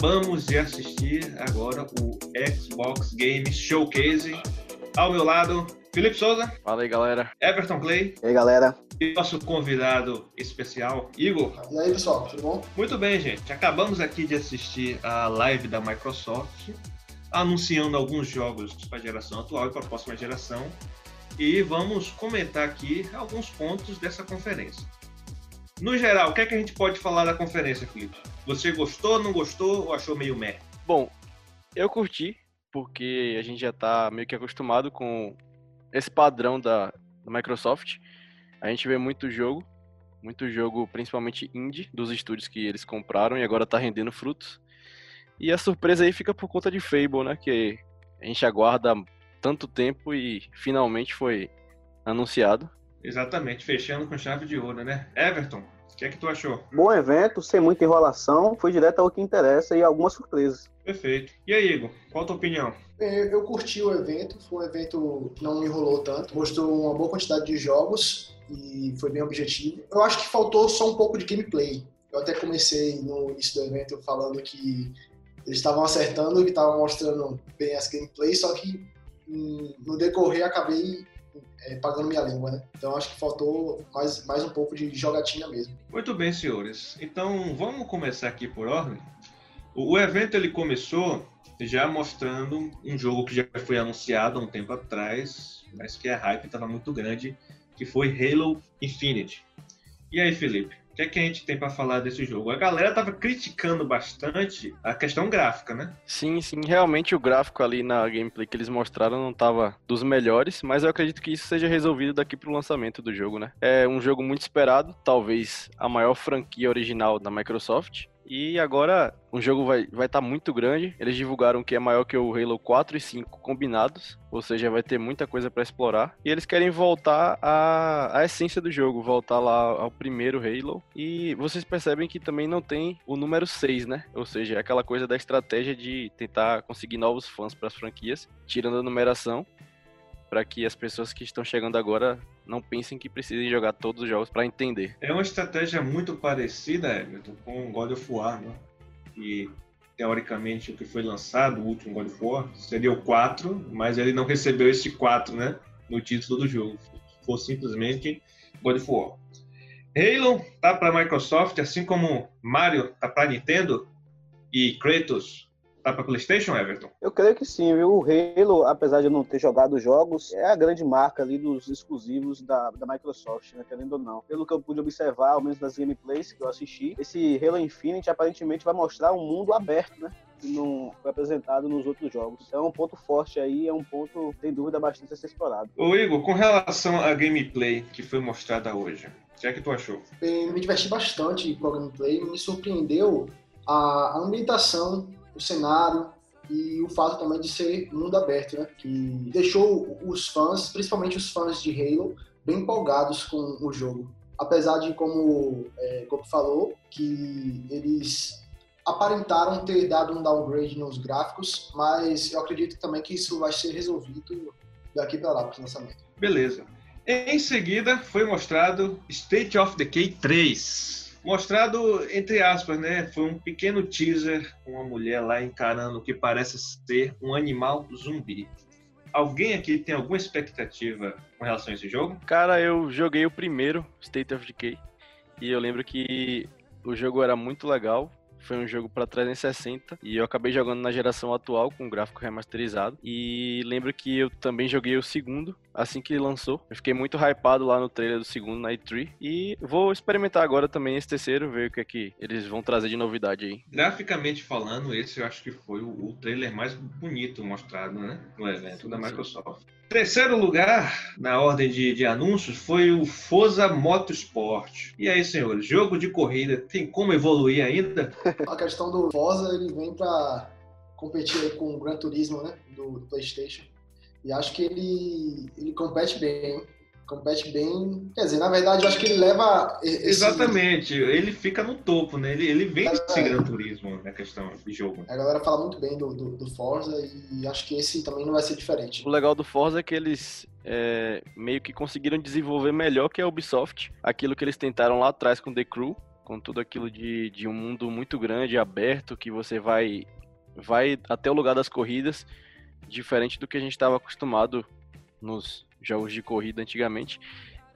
acabamos de assistir agora o Xbox Game Showcase. Ao meu lado, Felipe Souza. Fala aí, galera. Everton Clay. E aí, galera. E nosso convidado especial, Igor. E aí, pessoal, tudo bom? Muito bem, gente. Acabamos aqui de assistir a live da Microsoft, anunciando alguns jogos para a geração atual e para a próxima geração. E vamos comentar aqui alguns pontos dessa conferência. No geral, o que é que a gente pode falar da conferência, Felipe? Você gostou, não gostou ou achou meio meh? Bom, eu curti, porque a gente já tá meio que acostumado com esse padrão da, da Microsoft. A gente vê muito jogo, muito jogo, principalmente indie, dos estúdios que eles compraram e agora tá rendendo frutos. E a surpresa aí fica por conta de Fable, né? Que a gente aguarda tanto tempo e finalmente foi anunciado. Exatamente, fechando com chave de ouro, né? Everton, que é que tu achou? Bom evento, sem muita enrolação, foi direto ao que interessa e algumas surpresas. Perfeito. E aí, Igor, qual a tua opinião? Eu, eu curti o evento, foi um evento que não me enrolou tanto, mostrou uma boa quantidade de jogos e foi bem objetivo. Eu acho que faltou só um pouco de gameplay. Eu até comecei no início do evento falando que eles estavam acertando, que estavam mostrando bem as gameplays, só que hum, no decorrer acabei é, pagando minha língua, né? Então acho que faltou mais, mais um pouco de jogatina mesmo. Muito bem, senhores. Então vamos começar aqui por ordem. O, o evento ele começou já mostrando um jogo que já foi anunciado há um tempo atrás, mas que a hype estava muito grande, que foi Halo Infinite. E aí, Felipe? Que que a gente tem para falar desse jogo? A galera tava criticando bastante a questão gráfica, né? Sim, sim, realmente o gráfico ali na gameplay que eles mostraram não tava dos melhores, mas eu acredito que isso seja resolvido daqui pro lançamento do jogo, né? É um jogo muito esperado, talvez a maior franquia original da Microsoft. E agora o jogo vai estar vai tá muito grande. Eles divulgaram que é maior que o Halo 4 e 5 combinados, ou seja, vai ter muita coisa para explorar. E eles querem voltar à, à essência do jogo, voltar lá ao primeiro Halo. E vocês percebem que também não tem o número 6, né? Ou seja, é aquela coisa da estratégia de tentar conseguir novos fãs para as franquias, tirando a numeração para que as pessoas que estão chegando agora não pensem que precisem jogar todos os jogos para entender. É uma estratégia muito parecida, Everton, com God of War, né? E teoricamente o que foi lançado, o último God of War, seria o 4, mas ele não recebeu esse 4, né, no título do jogo. Foi simplesmente God of War. Halo tá para Microsoft, assim como Mario tá para Nintendo e Kratos Tá pra PlayStation, Everton? Eu creio que sim, viu? O Halo, apesar de eu não ter jogado jogos, é a grande marca ali dos exclusivos da, da Microsoft, né? Querendo ou não. Pelo que eu pude observar, ao menos das gameplays que eu assisti, esse Halo Infinite aparentemente vai mostrar um mundo aberto, né? que não foi apresentado nos outros jogos. Então é um ponto forte aí, é um ponto, sem dúvida, bastante a ser explorado. Ô Igor, com relação à gameplay que foi mostrada hoje, o que é que tu achou? Eu me diverti bastante com a gameplay, me surpreendeu a ambientação o cenário e o fato também de ser mundo aberto, né? Que deixou os fãs, principalmente os fãs de Halo, bem empolgados com o jogo. Apesar de, como é, como falou, que eles aparentaram ter dado um downgrade nos gráficos, mas eu acredito também que isso vai ser resolvido daqui para lá, para o lançamento. Beleza. Em seguida, foi mostrado State of Decay 3 mostrado entre aspas, né? Foi um pequeno teaser com uma mulher lá encarando o que parece ser um animal zumbi. Alguém aqui tem alguma expectativa com relação a esse jogo? Cara, eu joguei o primeiro State of Decay e eu lembro que o jogo era muito legal. Foi um jogo para 360 e eu acabei jogando na geração atual com gráfico remasterizado. E lembro que eu também joguei o segundo assim que lançou. Eu fiquei muito hypado lá no trailer do segundo na E3 e vou experimentar agora também esse terceiro, ver o que é que eles vão trazer de novidade aí. Graficamente falando, esse eu acho que foi o, trailer mais bonito mostrado, né, no evento da Microsoft. Terceiro lugar na ordem de, de, anúncios foi o Forza Motorsport. E aí, senhores, jogo de corrida tem como evoluir ainda? A questão do Forza, ele vem para competir com o Gran Turismo, né, do, do PlayStation. E acho que ele, ele compete bem compete bem. Quer dizer, na verdade, eu acho que ele leva. Esse... Exatamente, ele fica no topo, né? Ele, ele vem desse é. Gran Turismo na questão de jogo. A galera fala muito bem do, do, do, Forza e acho que esse também não vai ser diferente. O legal do Forza é que eles é, meio que conseguiram desenvolver melhor que a Ubisoft aquilo que eles tentaram lá atrás com The Crew com tudo aquilo de, de um mundo muito grande, aberto, que você vai, vai até o lugar das corridas, diferente do que a gente estava acostumado nos jogos de corrida antigamente.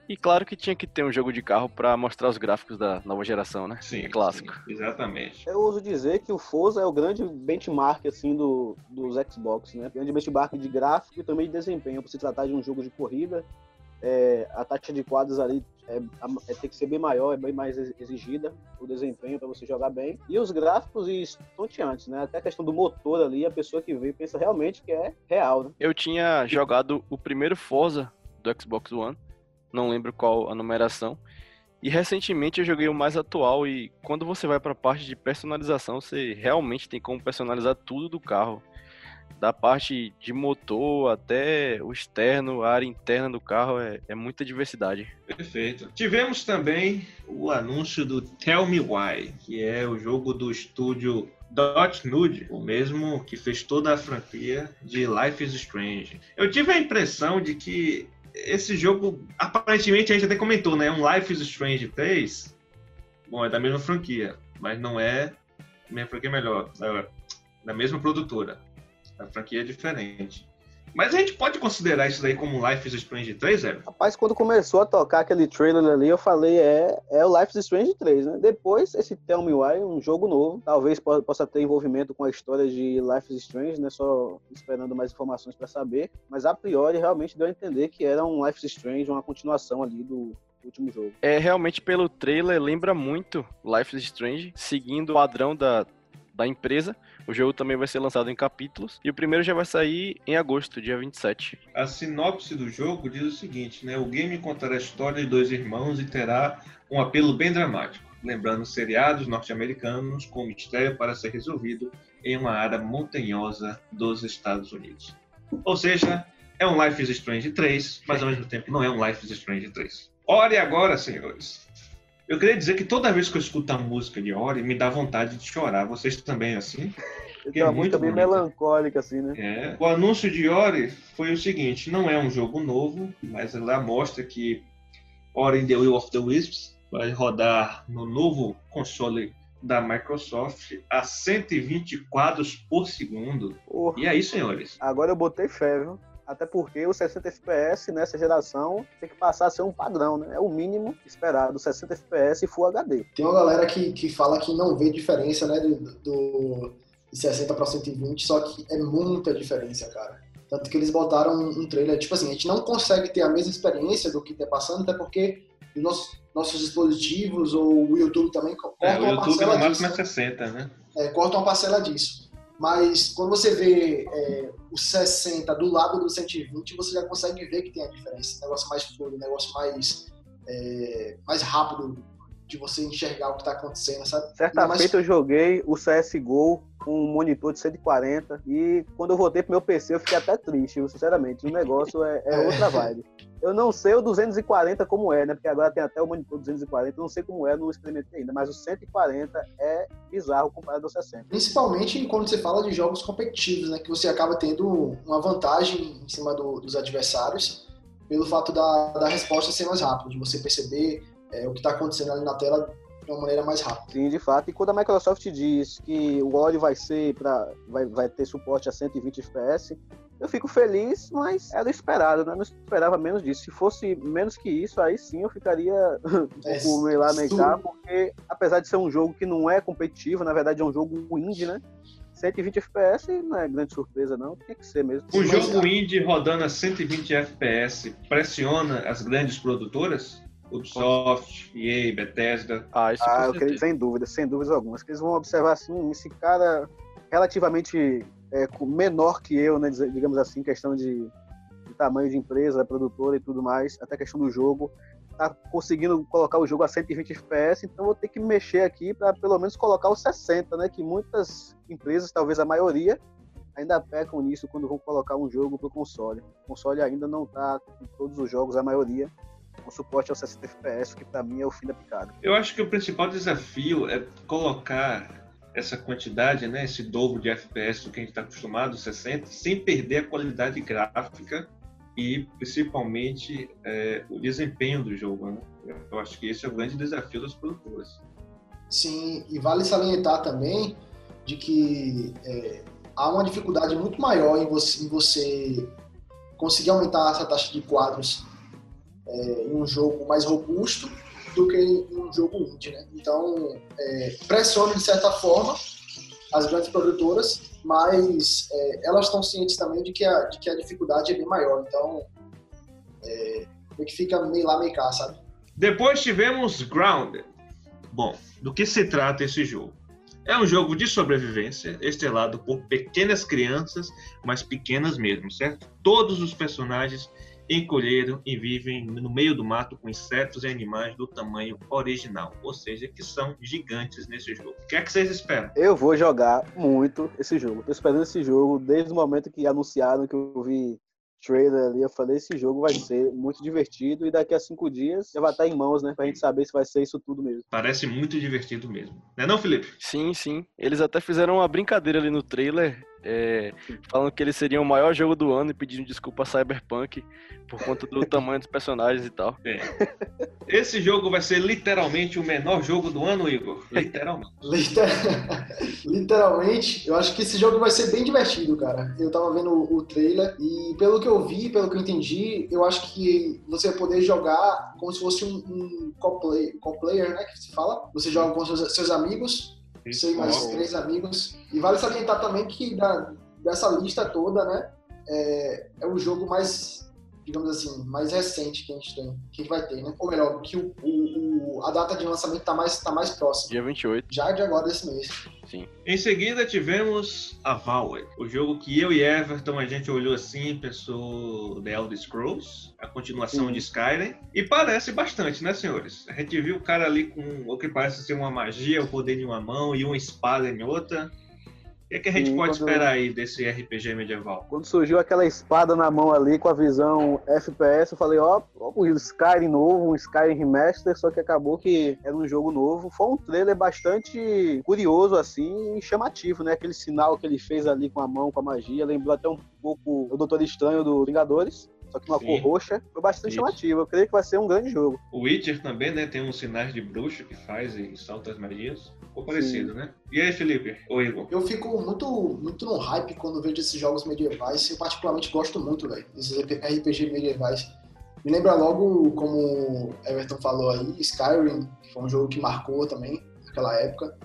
E claro que tinha que ter um jogo de carro para mostrar os gráficos da nova geração, né? Sim, é clássico. sim, exatamente. Eu ouso dizer que o Forza é o grande benchmark assim do, dos Xbox, né? Grande benchmark de gráfico e também de desempenho. Por se tratar de um jogo de corrida, é, a taxa de quadros ali é, é, tem que ser bem maior, é bem mais exigida o desempenho para você jogar bem. E os gráficos estonteantes, né? Até a questão do motor ali, a pessoa que vê pensa realmente que é real, né? Eu tinha jogado o primeiro Forza do Xbox One não lembro qual a numeração. E recentemente eu joguei o mais atual e quando você vai para a parte de personalização, você realmente tem como personalizar tudo do carro. Da parte de motor até o externo, a área interna do carro, é, é muita diversidade. Perfeito. Tivemos também o anúncio do Tell Me Why, que é o jogo do estúdio Dot Nude, o mesmo que fez toda a franquia de Life is Strange. Eu tive a impressão de que esse jogo, aparentemente, a gente até comentou, né? Um Life is Strange 3. Bom, é da mesma franquia, mas não é. Minha franquia é melhor, da, da mesma produtora. A franquia é diferente. Mas a gente pode considerar isso daí como Life is Strange 3, Zé? Rapaz, quando começou a tocar aquele trailer ali, eu falei, é, é o Life is Strange 3, né? Depois, esse Tell Me Why, um jogo novo, talvez possa ter envolvimento com a história de Life is Strange, né? Só esperando mais informações para saber. Mas a priori, realmente deu a entender que era um Life is Strange, uma continuação ali do, último jogo. É, realmente pelo trailer lembra muito Life is Strange, seguindo o padrão da, da empresa. O jogo também vai ser lançado em capítulos e o primeiro já vai sair em agosto, dia 27. A sinopse do jogo diz o seguinte, né? O game contará a história de dois irmãos e terá um apelo bem dramático, lembrando seriados norte-americanos com mistério para ser resolvido em uma área montanhosa dos Estados Unidos. Ou seja, é um Life is Strange 3, mas ao mesmo tempo não é um Life is Strange 3. Ore agora, senhores. Eu queria dizer que toda vez que eu escuto a música de Ori, me dá vontade de chorar. Vocês também assim? É uma música bem melancólica, assim, né? É. O anúncio de Ori foi o seguinte: não é um jogo novo, mas ela mostra que Ori in the Will of the Wisps vai rodar no novo console da Microsoft a 120 quadros por segundo. Porra. E aí, senhores? Agora eu botei fé, viu? Até porque o 60 FPS nessa geração tem que passar a ser um padrão, né? É o mínimo esperado, 60 FPS e Full HD. Tem uma galera que, que fala que não vê diferença, né, do, do de 60 para 120, só que é muita diferença, cara. Tanto que eles botaram um trailer, tipo assim, a gente não consegue ter a mesma experiência do que tá passando, até porque nossos, nossos dispositivos ou o YouTube também cortam é, o YouTube uma parcela disso. 60, né? É, corta uma parcela disso. Mas quando você vê é, o 60 do lado do 120, você já consegue ver que tem a diferença. Um negócio mais fluido, um negócio mais, é, mais rápido de você enxergar o que está acontecendo, sabe? Certa mais... feita eu joguei o CSGO um monitor de 140 e quando eu voltei pro meu PC eu fiquei até triste, sinceramente. O negócio é, é outra vibe. Eu não sei o 240 como é, né? Porque agora tem até o monitor 240, eu não sei como é, não experimentei ainda, mas o 140 é bizarro comparado ao 60. Principalmente quando você fala de jogos competitivos, né? Que você acaba tendo uma vantagem em cima do, dos adversários pelo fato da, da resposta ser mais rápida, de você perceber é, o que está acontecendo ali na tela de uma maneira mais rápida. Sim, de fato. E quando a Microsoft diz que o óleo vai ser para vai, vai ter suporte a 120 FPS, eu fico feliz, mas era esperado, né? Não esperava menos disso. Se fosse menos que isso, aí sim eu ficaria um é, pouco meio lamentar, porque apesar de ser um jogo que não é competitivo, na verdade é um jogo indie, né? 120 FPS não é grande surpresa, não. Tem que ser mesmo. Um jogo indie rodando a 120 FPS pressiona as grandes produtoras? Ubisoft, EA, Bethesda. Ah, isso ah, eu creio, sem dúvida, sem dúvidas algumas. Que eles vão observar assim, esse cara relativamente é, menor que eu, né, digamos assim, questão de, de, tamanho de empresa, produtora e tudo mais, até questão do jogo, tá conseguindo colocar o jogo a 120 FPS, então vou ter que mexer aqui para pelo menos colocar os 60, né, que muitas empresas, talvez a maioria, ainda pecam nisso quando vão colocar um jogo para o console. O console ainda não está em todos os jogos, a maioria, com suporte ao 60 FPS, que para mim é o fim da picada. Eu acho que o principal desafio é colocar essa quantidade, né, esse dobro de FPS do que a gente está acostumado, 60, sem perder a qualidade gráfica e principalmente é, o desempenho do jogo. Né? Eu acho que esse é o grande desafio das produtoras. Sim, e vale salientar também de que é, há uma dificuldade muito maior em você, em você conseguir aumentar essa taxa de quadros é, em um jogo mais robusto do que em um jogo indie, né? Então, é, pressiona de certa forma as grandes produtoras, mas é, elas estão cientes também de que, a, de que a dificuldade é bem maior. Então, é, que fica meio lá, meio cá, sabe? Depois tivemos Grounded. Bom, do que se trata esse jogo? É um jogo de sobrevivência, estrelado por pequenas crianças, mas pequenas mesmo, certo? Todos os personagens encolheram e vivem no meio do mato com insetos e animais do tamanho original, ou seja, que são gigantes nesse jogo. O que é que vocês esperam? Eu vou jogar muito esse jogo. Tô esperando esse jogo desde o momento que anunciaram que eu vi trailer ali, eu falei, esse jogo vai ser muito divertido e daqui a cinco dias já vai estar em mãos, né? Pra gente saber se vai ser isso tudo mesmo. Parece muito divertido mesmo. Não é não, Felipe? Sim, sim. Eles até fizeram uma brincadeira ali no trailer é, falando que ele seria o maior jogo do ano e pedindo desculpa a Cyberpunk por conta do tamanho dos personagens e tal. É. Esse jogo vai ser literalmente o menor jogo do ano, Igor. Literalmente. Liter... literalmente, eu acho que esse jogo vai ser bem divertido, cara. Eu tava vendo o, trailer e pelo que eu vi, pelo que eu entendi, eu acho que você vai poder jogar como se fosse um, um co-player, né? Que se fala. Você joga com seus, seus amigos sei mais três amigos. E vale salientar também que da, dessa lista toda, né, é, é o jogo mais, digamos assim, mais recente que a gente tem, que a gente vai ter, né? Ou melhor, que o, o, o a data de lançamento está mais, tá mais próxima. Dia 28. Já de agora desse mês. Sim. Em seguida tivemos a Valve, o jogo que eu e Everton a gente olhou assim pensou The Elder Scrolls, a continuação de Skyrim, e parece bastante, né, senhores? A gente viu o cara ali com o que parece ser uma magia, o poder em uma mão e uma espada em outra. O que, é que a gente Sim, pode esperar aí desse RPG medieval? Quando surgiu aquela espada na mão ali com a visão FPS, eu falei, ó, ó o Skyrim novo, um Skyrim Remaster, só que acabou que era um jogo novo. Foi um trailer bastante curioso, assim, e chamativo, né? Aquele sinal que ele fez ali com a mão, com a magia, lembrou até um pouco o Doutor Estranho do Vingadores só que uma Sim. cor roxa, foi bastante Isso. chamativo. Eu creio que vai ser um grande jogo. O Witcher também, né? Tem uns sinais de bruxo que faz e salta as magias. Ficou parecido, Sim. né? E aí, Felipe? Ou Igor? Eu fico muito, muito no hype quando vejo esses jogos medievais. Eu particularmente gosto muito, velho, desses RPG medievais. Me lembra logo, como Everton falou aí, Skyrim, que foi um jogo que marcou também naquela época.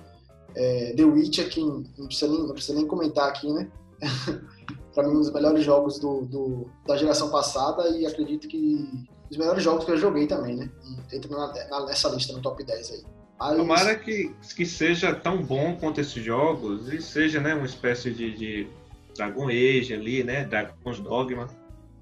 É, The Witcher, que não precisa, nem, não precisa nem comentar aqui, né? para mim, um dos melhores jogos do, do, da geração passada e acredito que os melhores jogos que eu joguei também, né? Entra na, nessa lista, no top 10 aí. Mas... Tomara que, que seja tão bom quanto esses jogos e seja né, uma espécie de, de Dragon Age ali, né? Dragon's Dogma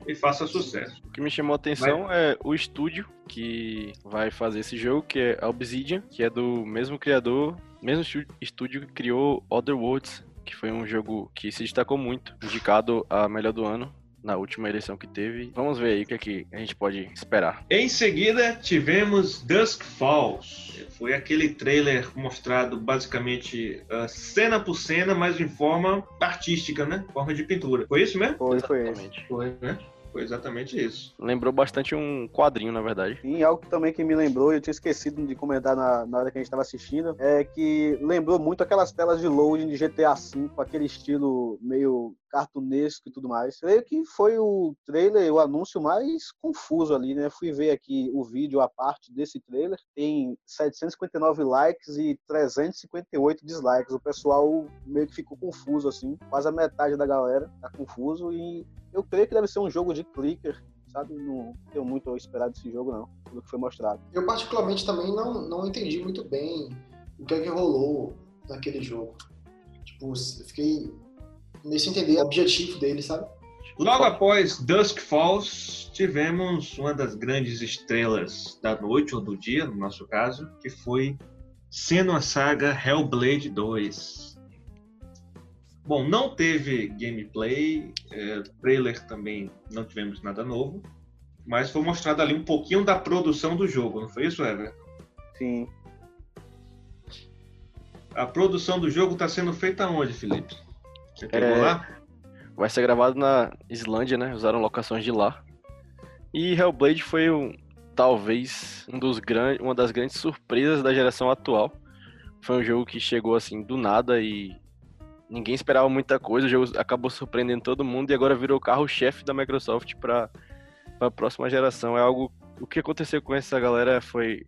e faça sucesso. O que me chamou a atenção vai... é o estúdio que vai fazer esse jogo, que é Obsidian, que é do mesmo criador, mesmo estúdio que criou Other Worlds, que foi um jogo que se destacou muito, indicado a melhor do ano na última eleição que teve. Vamos ver aí o que, é que a gente pode esperar. Em seguida, tivemos Dusk Falls. Foi aquele trailer mostrado basicamente uh, cena por cena, mas em forma artística, né? Forma de pintura. Foi isso mesmo? Foi, foi Exatamente. Foi, né? Foi exatamente isso. Lembrou bastante um quadrinho, na verdade. E algo que também que me lembrou, eu tinha esquecido de comentar na, na hora que a gente estava assistindo, é que lembrou muito aquelas telas de loading de GTA V, aquele estilo meio cartunesco e tudo mais. Creio que foi o trailer, o anúncio mais confuso ali, né? Fui ver aqui o vídeo, a parte desse trailer, tem 759 likes e 358 dislikes. O pessoal meio que ficou confuso, assim. Quase a metade da galera tá confuso e eu creio que deve ser um jogo de clicker, sabe? Não tenho muito a esperar desse jogo, não, pelo que foi mostrado. Eu, particularmente, também não, não entendi muito bem o que é que rolou naquele jogo. Tipo, fiquei sem entender o objetivo dele, sabe? Logo após Dusk Falls, tivemos uma das grandes estrelas da noite ou do dia, no nosso caso, que foi sendo a saga Hellblade 2. Bom, não teve gameplay, é, trailer também não tivemos nada novo, mas foi mostrado ali um pouquinho da produção do jogo, não foi isso, Ever? Sim. A produção do jogo está sendo feita onde, Felipe? Você pegou é... lá? Vai ser gravado na Islândia, né? Usaram locações de lá. E Hellblade foi um, talvez um dos grandes, uma das grandes surpresas da geração atual foi um jogo que chegou assim do nada e ninguém esperava muita coisa. O jogo acabou surpreendendo todo mundo e agora virou o carro-chefe da Microsoft para a próxima geração. É algo. O que aconteceu com essa galera foi,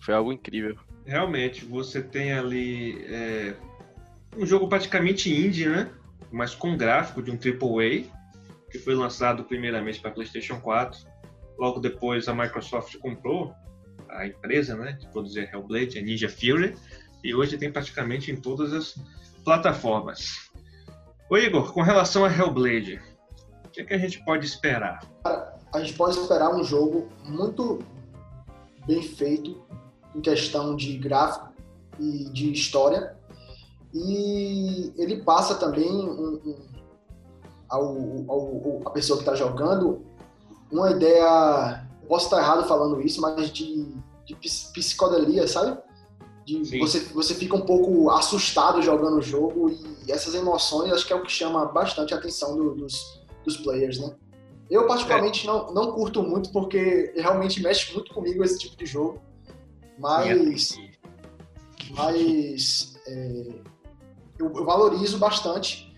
foi algo incrível. Realmente, você tem ali é, um jogo praticamente indie, né? Mas com gráfico de um AAA, que foi lançado primeiramente para PlayStation 4. Logo depois a Microsoft comprou a empresa, né, que produzia Hellblade, a Ninja Fury, e hoje tem praticamente em todas as plataformas. Ô Igor, com relação a Hellblade, o que, é que a gente pode esperar? A gente pode esperar um jogo muito bem feito em questão de gráfico e de história. E ele passa também um, um, ao, ao, a pessoa que está jogando uma ideia. Posso estar errado falando isso, mas de, de psicodelia, sabe? De você, você fica um pouco assustado jogando o jogo e essas emoções acho que é o que chama bastante a atenção do, dos, dos players, né? Eu, particularmente, é. não, não curto muito porque realmente mexe muito comigo esse tipo de jogo. Mas. Mas. É, eu, eu, valorizo bastante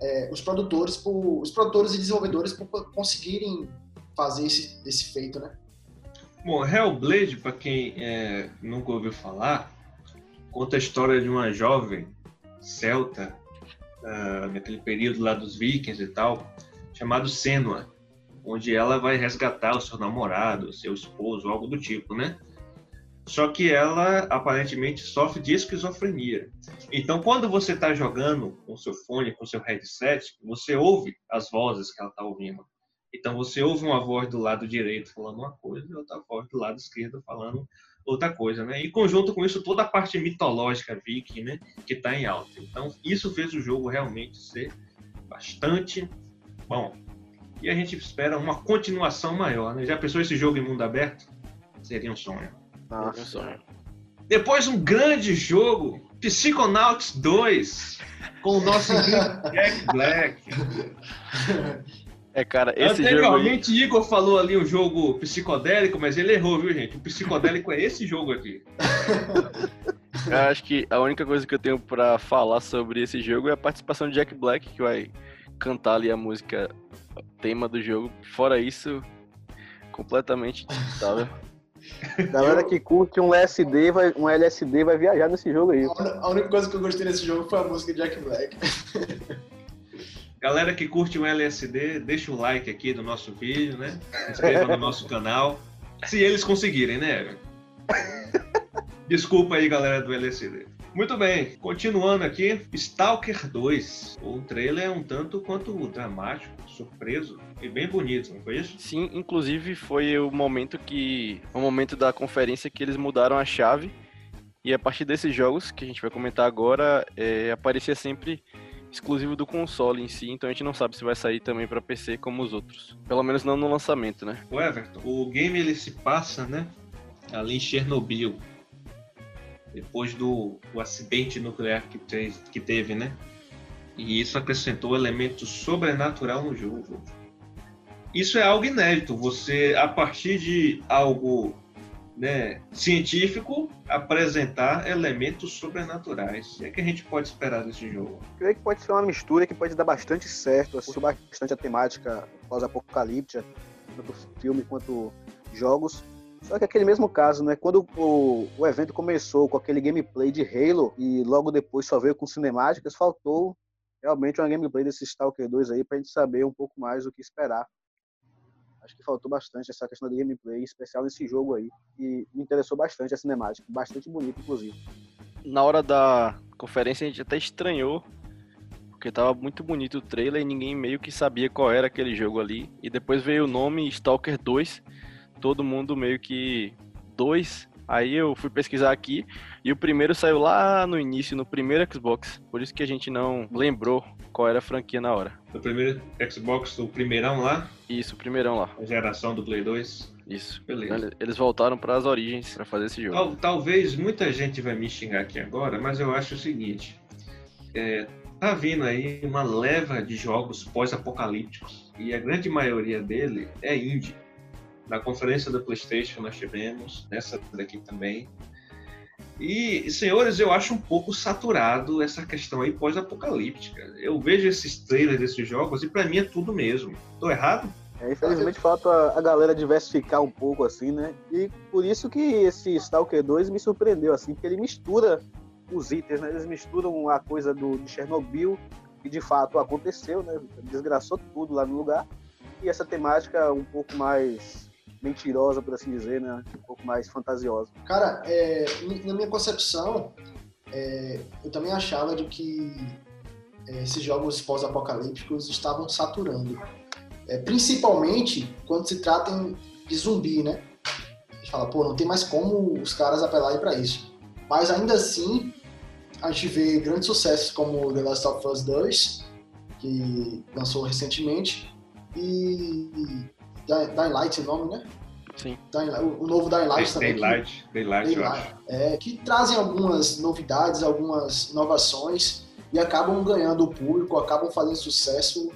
é, os produtores, por, os produtores e desenvolvedores por conseguirem fazer esse, esse feito, né? Bom, Hellblade, para quem é, nunca ouviu falar, conta a história de uma jovem celta, uh, naquele período lá dos vikings e tal, chamado Senua, onde ela vai resgatar o seu namorado, seu esposo, algo do tipo, né? Só que ela aparentemente sofre de esquizofrenia. Então, quando você está jogando com seu fone, com seu headset, você ouve as vozes que ela está ouvindo. Então, você ouve uma voz do lado direito falando uma coisa e outra voz do lado esquerdo falando outra coisa, né? E conjunto com isso toda a parte mitológica viking, né, que está em alta. Então isso fez o jogo realmente ser bastante bom. E a gente espera uma continuação maior, né? Já pensou esse jogo em mundo aberto? Seria um sonho. Nossa. Depois um grande jogo, Psychonauts 2, com o nosso Jack Black. É, cara, esse Anteriormente, jogo aí... Igor falou ali um jogo psicodélico, mas ele errou, viu, gente? O psicodélico é esse jogo aqui. Eu acho que a única coisa que eu tenho para falar sobre esse jogo é a participação de Jack Black, que vai cantar ali a música tema do jogo. Fora isso, completamente discutável. Galera que curte um LSD, vai, um LSD vai viajar nesse jogo aí. A única coisa que eu gostei desse jogo foi a música de Jack Black. Galera que curte o LSD, deixa o like aqui do nosso vídeo, né? Se inscreva no nosso canal. Se eles conseguirem, né? Desculpa aí, galera do LSD. Muito bem, continuando aqui, Stalker 2. O trailer é um tanto quanto dramático, surpreso e bem bonito, não foi isso? Sim, inclusive foi o momento que. O momento da conferência que eles mudaram a chave. E a partir desses jogos que a gente vai comentar agora, é, aparecia sempre exclusivo do console em si, então a gente não sabe se vai sair também para PC como os outros. Pelo menos não no lançamento, né? O Everton, o game ele se passa, né, ali em Chernobyl, depois do, do acidente nuclear que, te, que teve, né? E isso acrescentou elemento sobrenatural no jogo. Isso é algo inédito. Você, a partir de algo né, científico apresentar elementos sobrenaturais. O que, é que a gente pode esperar desse jogo? Creio que pode ser uma mistura que pode dar bastante certo, assim, bastante a temática pós-apocalíptica, tanto filme quanto jogos. Só que aquele mesmo caso, né? Quando o, o evento começou com aquele gameplay de Halo e logo depois só veio com cinemáticas, faltou realmente uma gameplay desse Stalker 2 aí pra gente saber um pouco mais o que esperar acho que faltou bastante essa questão de gameplay, especial nesse jogo aí. E me interessou bastante a cinemática, bastante bonito, inclusive. Na hora da conferência a gente até estranhou, porque tava muito bonito o trailer e ninguém meio que sabia qual era aquele jogo ali. E depois veio o nome Stalker 2, todo mundo meio que 2 Aí eu fui pesquisar aqui e o primeiro saiu lá no início, no primeiro Xbox. Por isso que a gente não lembrou qual era a franquia na hora. O primeiro Xbox, o primeirão lá? Isso, o primeirão lá. A geração do Play 2? Isso. Beleza. Eles voltaram para as origens para fazer esse jogo. Tal, talvez muita gente vai me xingar aqui agora, mas eu acho o seguinte. É, tá vindo aí uma leva de jogos pós-apocalípticos e a grande maioria dele é indie. Na conferência da PlayStation nós tivemos, nessa daqui também. E, senhores, eu acho um pouco saturado essa questão aí pós-apocalíptica. Eu vejo esses trailers desses jogos e para mim é tudo mesmo. Tô errado? É, infelizmente falta a galera diversificar um pouco, assim, né? E por isso que esse Stalker 2 me surpreendeu, assim, porque ele mistura os itens, né? Eles misturam a coisa do, de Chernobyl, que de fato aconteceu, né? Desgraçou tudo lá no lugar. E essa temática um pouco mais mentirosa, por assim dizer, né? Um pouco mais fantasiosa. Cara, é, na minha concepção, é, eu também achava de que é, esses jogos pós-apocalípticos estavam saturando. É, principalmente quando se trata de zumbi, né? A gente fala, pô, não tem mais como os caras apelarem para isso. Mas ainda assim, a gente vê grandes sucessos como The Last of Us 2, que lançou recentemente, e Dying Light é o nome, né? Sim. o novo Dying Light também. Daylight, que, Daylight, Daylight é, que trazem algumas novidades, algumas inovações e acabam ganhando o público, acabam fazendo sucesso,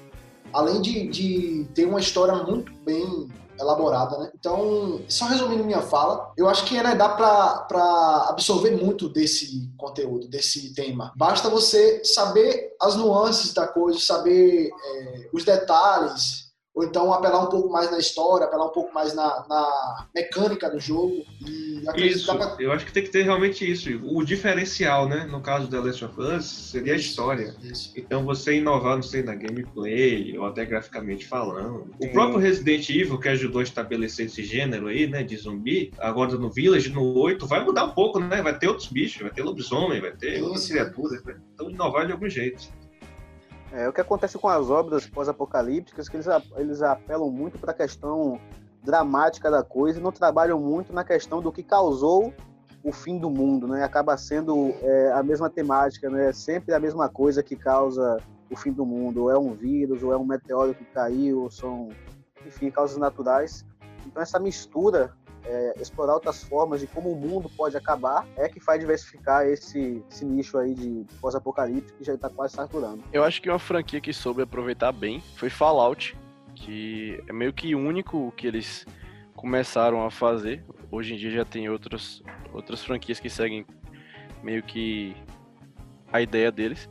além de, de ter uma história muito bem elaborada, né? Então, só resumindo minha fala, eu acho que né, dá para absorver muito desse conteúdo, desse tema. Basta você saber as nuances da coisa, saber é, os detalhes, ou então apelar um pouco mais na história, apelar um pouco mais na, na mecânica do jogo. isso, pra... eu acho que tem que ter realmente isso. O diferencial, né? No caso da Last of Us, seria a história. Isso. Então você inovar, não sei, na gameplay, ou até graficamente falando. O próprio Resident Evil, que ajudou a estabelecer esse gênero aí, né? De zumbi, agora no Village, no 8, vai mudar um pouco, né? Vai ter outros bichos, vai ter lobisomem, vai ter outras criaturas. Né? Então inovar de algum jeito. É, o que acontece com as obras pós-apocalípticas que eles, eles apelam muito para a questão dramática da coisa e não trabalham muito na questão do que causou o fim do mundo, né? Acaba sendo é, a mesma temática, né? Sempre a mesma coisa que causa o fim do mundo. Ou é um vírus, ou é um meteoro que caiu, ou são, enfim, causas naturais. Então essa mistura é, explorar outras formas de como o mundo pode acabar, é que faz diversificar esse, esse nicho aí de pós-apocalipse que já está quase saturando. Eu acho que uma franquia que soube aproveitar bem foi Fallout, que é meio que único que eles começaram a fazer. Hoje em dia já tem outros, outras franquias que seguem meio que a ideia deles.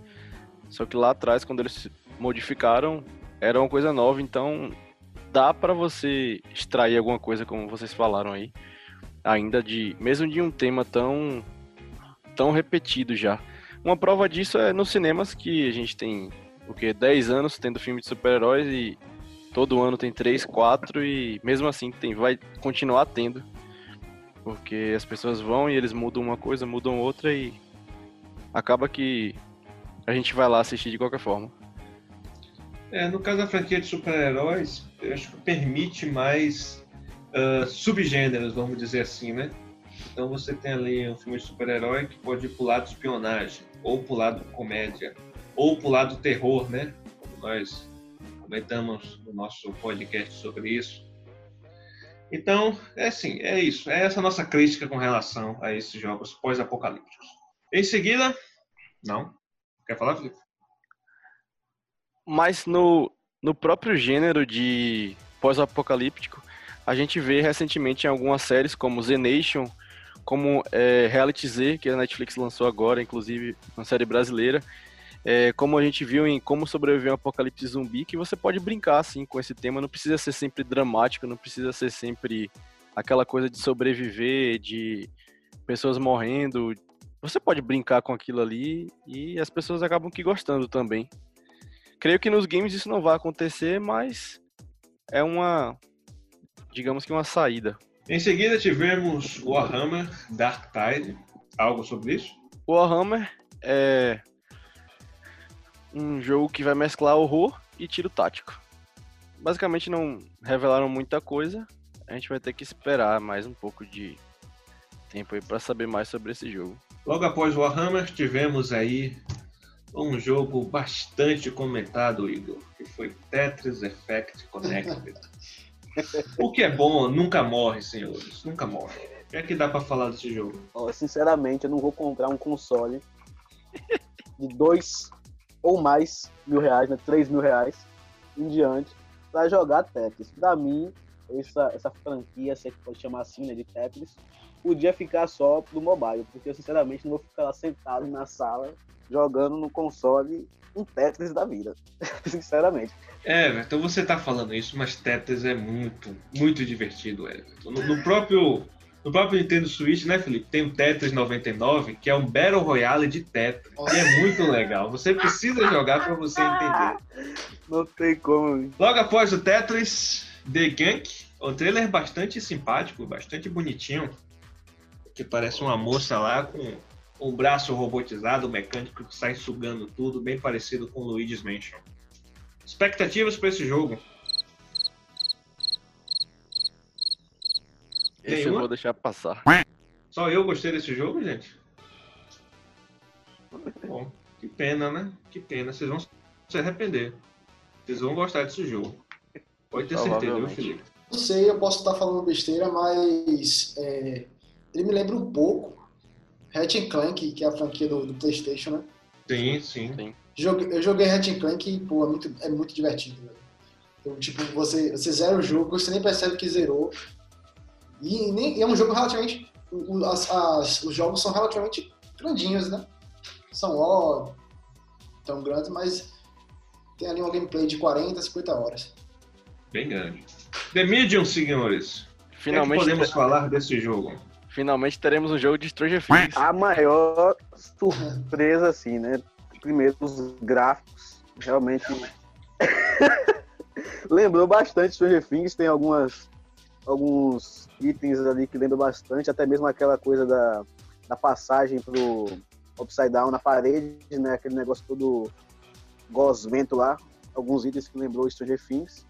Só que lá atrás, quando eles modificaram, era uma coisa nova, então dá para você extrair alguma coisa, como vocês falaram aí, ainda de, mesmo de um tema tão, tão repetido já. Uma prova disso é nos cinemas que a gente tem, o que, 10 anos tendo filme de super-heróis e todo ano tem 3, 4 e mesmo assim tem, vai continuar tendo. Porque as pessoas vão e eles mudam uma coisa, mudam outra e acaba que a gente vai lá assistir de qualquer forma. É, no caso da franquia de super-heróis, acho que permite mais uh, subgêneros, vamos dizer assim, né? Então você tem ali um filme de super-herói que pode ir pro lado espionagem, ou pro lado comédia, ou pro lado terror, né? Como nós comentamos no nosso podcast sobre isso. Então, é assim, é isso. É essa nossa crítica com relação a esses jogos pós-apocalípticos. Em seguida, não. Quer falar, Felipe? Mas no, no próprio gênero de pós-apocalíptico, a gente vê recentemente em algumas séries como The Nation, como é, Reality Z, que a Netflix lançou agora, inclusive uma série brasileira, é, como a gente viu em Como Sobreviver um Apocalipse Zumbi, que você pode brincar assim com esse tema, não precisa ser sempre dramático, não precisa ser sempre aquela coisa de sobreviver, de pessoas morrendo. Você pode brincar com aquilo ali e as pessoas acabam que gostando também. Creio que nos games isso não vai acontecer, mas é uma, digamos que uma saída. Em seguida tivemos Warhammer Dark Tide. Algo sobre isso? Warhammer é um jogo que vai mesclar horror e tiro tático. Basicamente não revelaram muita coisa. A gente vai ter que esperar mais um pouco de tempo aí para saber mais sobre esse jogo. Logo após Warhammer tivemos aí um jogo bastante comentado, Igor, que foi Tetris Effect Connected. o que é bom nunca morre, senhores, nunca morre. O que é que dá para falar desse jogo? Oh, sinceramente, eu não vou comprar um console de dois ou mais mil reais, né? Três mil reais em diante para jogar Tetris. Para mim, essa, essa franquia, se pode chamar assim, né, de Tetris, podia ficar só pro mobile, porque eu sinceramente não vou ficar lá sentado na sala jogando no console um Tetris da vida, sinceramente. É, então você tá falando isso, mas Tetris é muito, muito divertido, Everton. No, no, próprio, no próprio Nintendo Switch, né, Felipe, tem o Tetris 99, que é um Battle Royale de Tetris. E é muito legal. Você precisa jogar para você entender. Não tem como. Logo após o Tetris, The Gank, o trailer bastante simpático, bastante bonitinho, que parece uma moça lá com um braço robotizado, mecânico que sai sugando tudo, bem parecido com Luigi's Mansion. Expectativas para esse jogo? Esse Nenhuma? eu vou deixar passar. Só eu gostei desse jogo, gente? Bom, que pena, né? Que pena. Vocês vão se arrepender. Vocês vão gostar desse jogo. Pode ter certeza, viu, Felipe? Não sei, eu posso estar falando besteira, mas é, ele me lembra um pouco Ratchet Clank, que é a franquia do, do PlayStation, né? Sim, sim. sim. Joguei, eu joguei Ratchet Clank e, pô, é muito, é muito divertido, velho. Então, tipo, você, você zera o jogo, você nem percebe que zerou. E, nem, é um jogo relativamente. As, as, os jogos são relativamente grandinhos, né? São ó, tão grandes, mas tem ali uma gameplay de 40, 50 horas. Bem grande. The Medium, senhores. Finalmente é podemos falar desse jogo. Finalmente teremos um jogo de Stranger Things. A maior surpresa, assim, né? Primeiro, os gráficos. Realmente. Lembrou bastante Stranger Things, tem algumas, alguns itens ali que lembram bastante, até mesmo aquela coisa da, da passagem pro Upside Down na parede, né? Aquele negócio todo gosmento lá. Alguns itens que lembrou Stranger Things.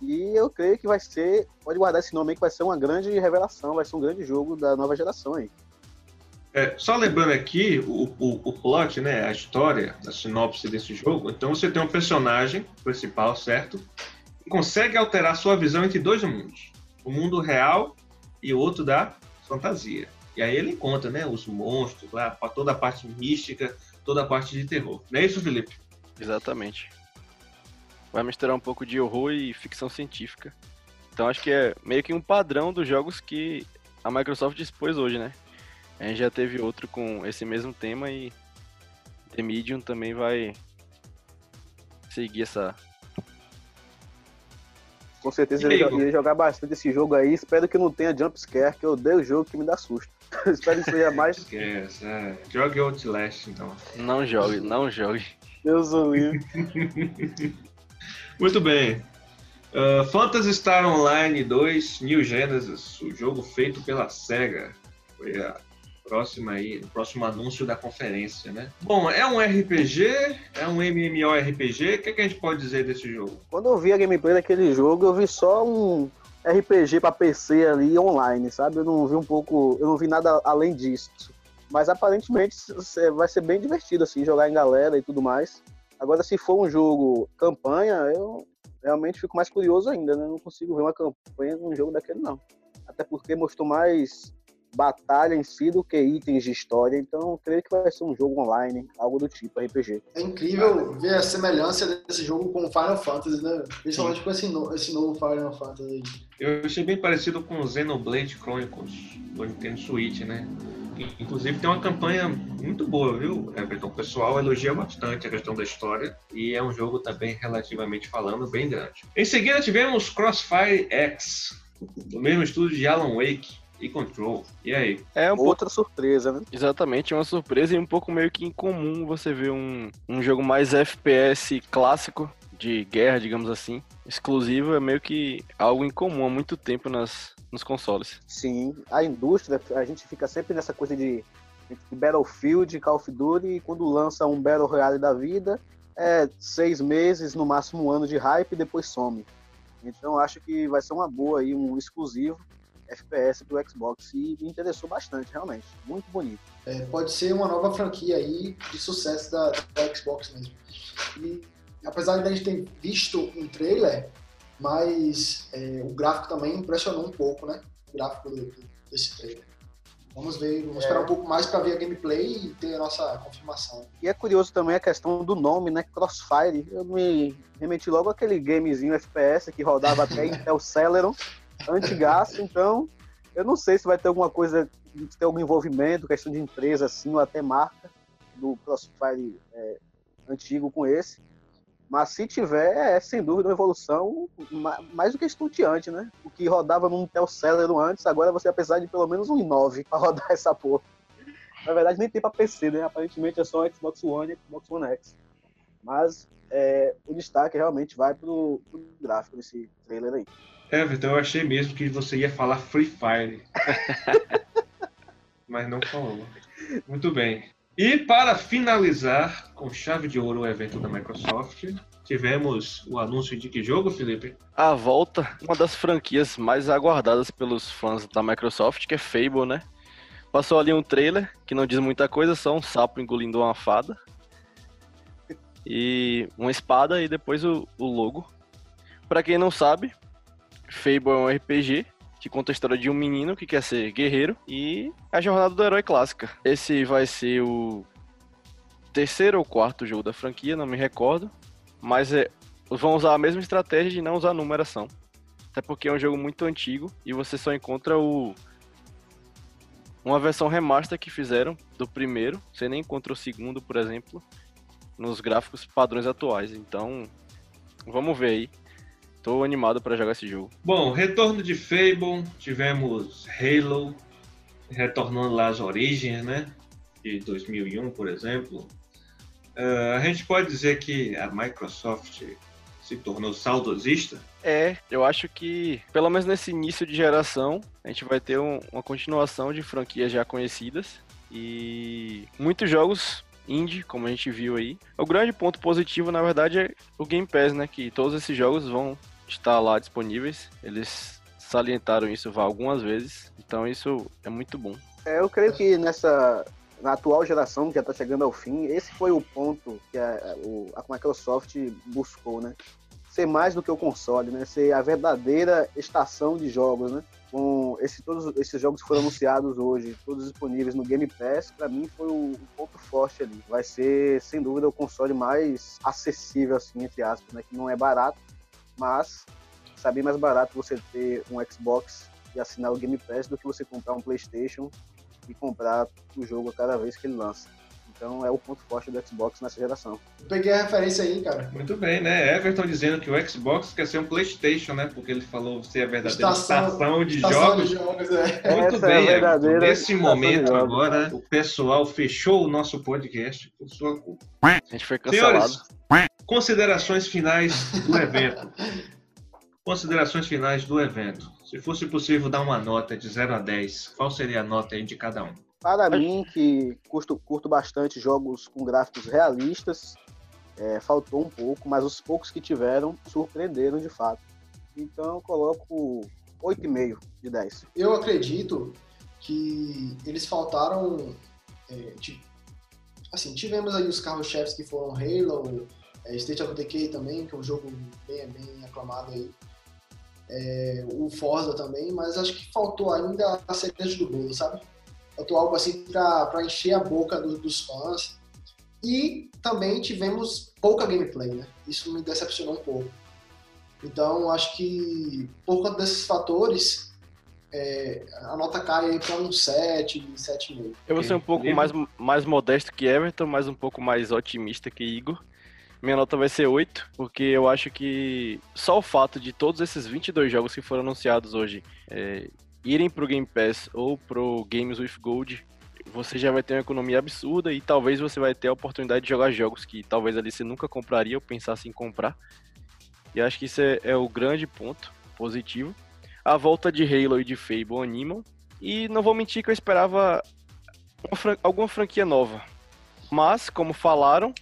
E eu creio que vai ser, pode guardar esse nome aí, que vai ser uma grande revelação, vai ser um grande jogo da nova geração aí. É, só lembrando aqui o, o, o plot, né, a história, a sinopse desse jogo. Então você tem um personagem principal, certo? Que consegue alterar sua visão entre dois mundos. O mundo real e o outro da fantasia. E aí ele encontra, né, os monstros lá, toda a parte mística, toda a parte de terror. Não é isso, Felipe? Exatamente vai misturar um pouco de horror e ficção científica. Então acho que é meio que um padrão dos jogos que a Microsoft dispôs hoje, né? A gente já teve outro com esse mesmo tema e The Medium também vai seguir essa. Com certeza ele ia jogar bastante esse jogo aí. Espero que não tenha jumpscare, que eu odeio o jogo que me dá susto. Espero que seja mais. Esquece, é. Jogue Outlast então. Não jogue, não jogue. Deus o livre. Muito bem. Uh, Phantasy Star Online 2 New Genesis, o jogo feito pela SEGA. Foi a próxima aí, o próximo anúncio da conferência, né? Bom, é um RPG, é um MMORPG, o que, é que a gente pode dizer desse jogo? Quando eu vi a gameplay daquele jogo, eu vi só um RPG para PC ali online, sabe? Eu não vi um pouco, eu não vi nada além disso. Mas aparentemente vai ser bem divertido assim, jogar em galera e tudo mais. Agora, se for um jogo campanha, eu realmente fico mais curioso ainda, né? Não consigo ver uma campanha num jogo daquele, não. Até porque mostrou mais batalha em si do que itens de história, então creio que vai ser um jogo online, algo do tipo, RPG. É incrível ver a semelhança desse jogo com Final Fantasy, né? Principalmente com esse, no, esse novo Final Fantasy. Eu achei bem parecido com o Xenoblade Chronicles do Nintendo Switch, né? Inclusive tem uma campanha muito boa, viu, Everton? O pessoal elogia bastante a questão da história e é um jogo também, relativamente falando, bem grande. Em seguida tivemos Crossfire X, do mesmo estúdio de Alan Wake e Control. E aí? É um outra surpresa, né? Exatamente, uma surpresa e um pouco meio que incomum você ver um, um jogo mais FPS clássico de guerra, digamos assim, exclusivo, é meio que algo incomum há muito tempo nas, nos consoles. Sim, a indústria, a gente fica sempre nessa coisa de, de Battlefield, Call of Duty, e quando lança um Battle Royale da vida, é seis meses, no máximo um ano de hype e depois some. Então acho que vai ser uma boa aí, um exclusivo FPS do Xbox e me interessou bastante, realmente. Muito bonito. É, pode ser uma nova franquia aí de sucesso da, da Xbox mesmo. E apesar de a gente ter visto um trailer, mas é, o gráfico também impressionou um pouco, né? O gráfico do, desse trailer. Vamos ver, vamos é. esperar um pouco mais para ver a gameplay e ter a nossa confirmação. E é curioso também a questão do nome, né? Crossfire. Eu me remeti logo aquele gamezinho FPS que rodava até Intel Celeron, antigaço, então eu não sei se vai ter alguma coisa, ter algum envolvimento, questão de empresa assim, ou até marca do Crossfire é, antigo com esse. Mas se tiver, é sem dúvida uma evolução mais do que estonteante, né? O que rodava num Intel Celeron antes, agora você vai precisar de pelo menos um i9 para rodar essa porra. Na verdade, nem tem para PC, né? Aparentemente é só Xbox One e Xbox One X. Mas é, o destaque realmente vai pro, pro gráfico desse trailer aí. É, Vitor, eu achei mesmo que você ia falar Free Fire. Mas não falou. Muito bem. E para finalizar com chave de ouro o evento da Microsoft, tivemos o anúncio de que jogo, Felipe? A volta, uma das franquias mais aguardadas pelos fãs da Microsoft, que é Fable, né? Passou ali um trailer que não diz muita coisa, só um sapo engolindo uma fada. E uma espada e depois o, o logo. Para quem não sabe, Fable é um RPG que conta a história de um menino que quer ser guerreiro e a jornada do herói clássica. Esse vai ser o terceiro ou quarto jogo da franquia, não me recordo, mas é, vão usar a mesma estratégia de não usar numeração. Até porque é um jogo muito antigo e você só encontra o uma versão remaster que fizeram do primeiro, você nem encontra o segundo, por exemplo, nos gráficos padrões atuais. Então, vamos ver aí Tô animado para jogar esse jogo. Bom, retorno de Fable, tivemos Halo, retornando lá às origens, né? De 2001, por exemplo. Uh, a gente pode dizer que a Microsoft se tornou saudosista? É, eu acho que, pelo menos nesse início de geração, a gente vai ter um, uma continuação de franquias já conhecidas e muitos jogos indie, como a gente viu aí. O grande ponto positivo, na verdade, é o Game Pass, né? Que todos esses jogos vão estar lá disponíveis. Eles salientaram isso algumas vezes, então isso é muito bom. É, eu creio que nessa na atual geração que já está chegando ao fim, esse foi o ponto que a, a Microsoft buscou, né? Ser mais do que o console, né? Ser a verdadeira estação de jogos, né? Com esse, todos esses jogos que foram anunciados hoje, todos disponíveis no Game Pass, para mim foi o, o, ponto forte ali. Vai ser, sem dúvida, o console mais acessível, assim, entre aspas, né? Que não é barato, mas está bem mais barato você ter um Xbox e assinar o Game Pass do que você comprar um PlayStation e comprar o jogo a cada vez que ele lança. Então é o ponto forte do Xbox nessa geração. peguei a referência aí, cara. Muito bem, né? Everton dizendo que o Xbox quer ser um PlayStation, né? Porque ele falou ser a verdadeira estação, estação de estação jogos. De jogos é. Muito Essa bem, é Nesse momento agora, o pessoal fechou o nosso podcast por sua culpa. A gente foi cancelado. Senhores, considerações finais do evento. considerações finais do evento. Se fosse possível dar uma nota de 0 a 10, qual seria a nota aí de cada um? Para mim, que curto, curto bastante jogos com gráficos realistas, é, faltou um pouco, mas os poucos que tiveram surpreenderam de fato. Então eu coloco 8,5 de 10. Eu acredito que eles faltaram. É, tipo, assim, tivemos aí os carros-chefes que foram Halo, é, State of Decay também, que é um jogo bem, bem aclamado aí. É, o Forza também, mas acho que faltou ainda a cereja do bolo, sabe? Faltou algo assim para encher a boca do, dos fãs. E também tivemos pouca gameplay, né? Isso me decepcionou um pouco. Então, acho que por conta desses fatores, é, a nota cai para um 7, 7,5. Eu vou ser um pouco mais, mais modesto que Everton, mas um pouco mais otimista que Igor. Minha nota vai ser 8, porque eu acho que só o fato de todos esses 22 jogos que foram anunciados hoje é, irem pro Game Pass ou pro Games with Gold, você já vai ter uma economia absurda e talvez você vai ter a oportunidade de jogar jogos que talvez ali você nunca compraria ou pensasse em comprar. E acho que isso é, é o grande ponto positivo. A volta de Halo e de Fable animam. E não vou mentir que eu esperava fran alguma franquia nova. Mas, como falaram,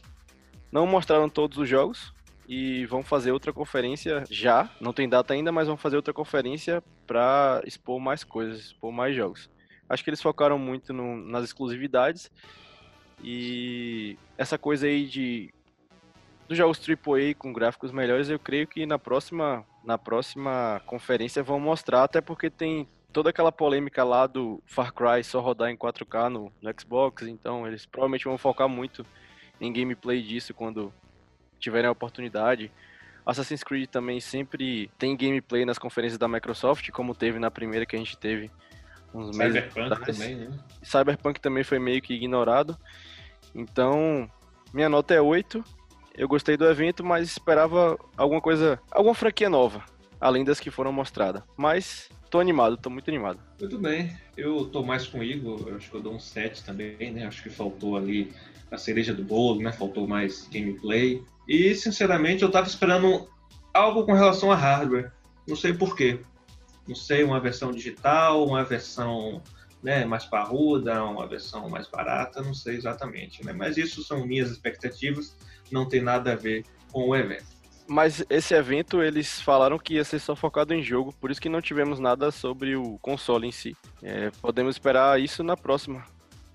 não mostraram todos os jogos e vão fazer outra conferência já. Não tem data ainda, mas vão fazer outra conferência para expor mais coisas, expor mais jogos. Acho que eles focaram muito no, nas exclusividades e essa coisa aí de dos jogos AAA com gráficos melhores, eu creio que na próxima na próxima conferência vão mostrar, até porque tem toda aquela polêmica lá do Far Cry só rodar em 4K no, no Xbox, então eles provavelmente vão focar muito em gameplay disso quando tiverem a oportunidade. Assassin's Creed também sempre tem gameplay nas conferências da Microsoft, como teve na primeira que a gente teve uns meses Cyberpunk também, né? Cyberpunk também foi meio que ignorado. Então, minha nota é 8. Eu gostei do evento, mas esperava alguma coisa, alguma franquia nova, além das que foram mostradas. Mas tô animado, tô muito animado. Muito bem. Eu tô mais com o Igor, eu acho que eu dou um 7 também, né? Acho que faltou ali a cereja do bolo, né? Faltou mais gameplay. E, sinceramente, eu tava esperando algo com relação a hardware. Não sei porquê. Não sei, uma versão digital, uma versão né, mais parruda, uma versão mais barata, não sei exatamente. Né? Mas isso são minhas expectativas, não tem nada a ver com o evento. Mas esse evento eles falaram que ia ser só focado em jogo, por isso que não tivemos nada sobre o console em si. É, podemos esperar isso na próxima.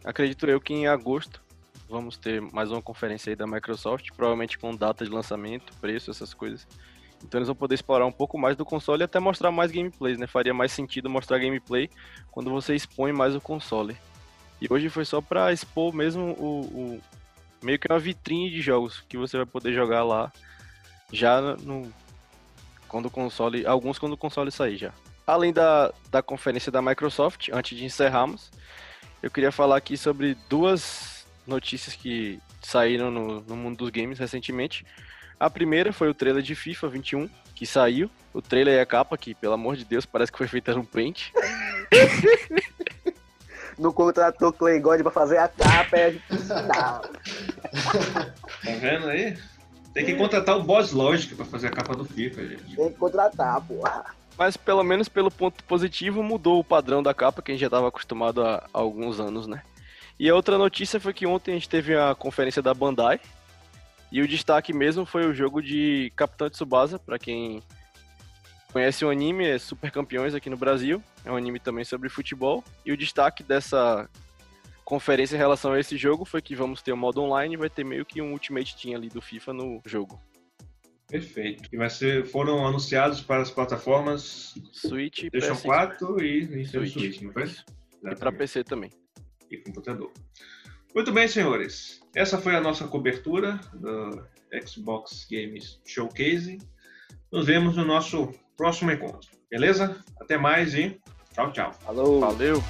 Acredito eu que em agosto vamos ter mais uma conferência aí da Microsoft, provavelmente com data de lançamento, preço, essas coisas. Então eles vão poder explorar um pouco mais do console e até mostrar mais gameplays, né? Faria mais sentido mostrar gameplay quando você expõe mais o console. E hoje foi só para expor mesmo o, o, meio que uma vitrine de jogos que você vai poder jogar lá já no quando o console, alguns quando o console sair já. Além da, da conferência da Microsoft, antes de encerrarmos, eu queria falar aqui sobre duas notícias que saíram no, no mundo dos games recentemente. A primeira foi o trailer de FIFA 21, que saiu. O trailer e a capa, que, pelo amor de Deus, parece que foi feita num print. Não contratou Clay God pra fazer a capa, é difícil, não. Tá vendo aí? Tem que contratar o Boss Logic pra fazer a capa do FIFA, gente. Tem que contratar, porra. Mas pelo menos pelo ponto positivo mudou o padrão da capa que a gente já estava acostumado há alguns anos, né? E a outra notícia foi que ontem a gente teve a conferência da Bandai. E o destaque mesmo foi o jogo de Capitão Tsubasa, para quem conhece o anime, é Super Campeões aqui no Brasil. É um anime também sobre futebol. E o destaque dessa conferência em relação a esse jogo foi que vamos ter o um modo online e vai ter meio que um Ultimate Team ali do FIFA no jogo. Perfeito. E vai ser, foram anunciados para as plataformas Switch, PlayStation 4 e Nintendo Switch, Switch não foi? E para PC também. E computador. Muito bem, senhores. Essa foi a nossa cobertura do Xbox Games Showcase. Nos vemos no nosso próximo encontro. Beleza? Até mais e tchau, tchau. Falou. Valeu.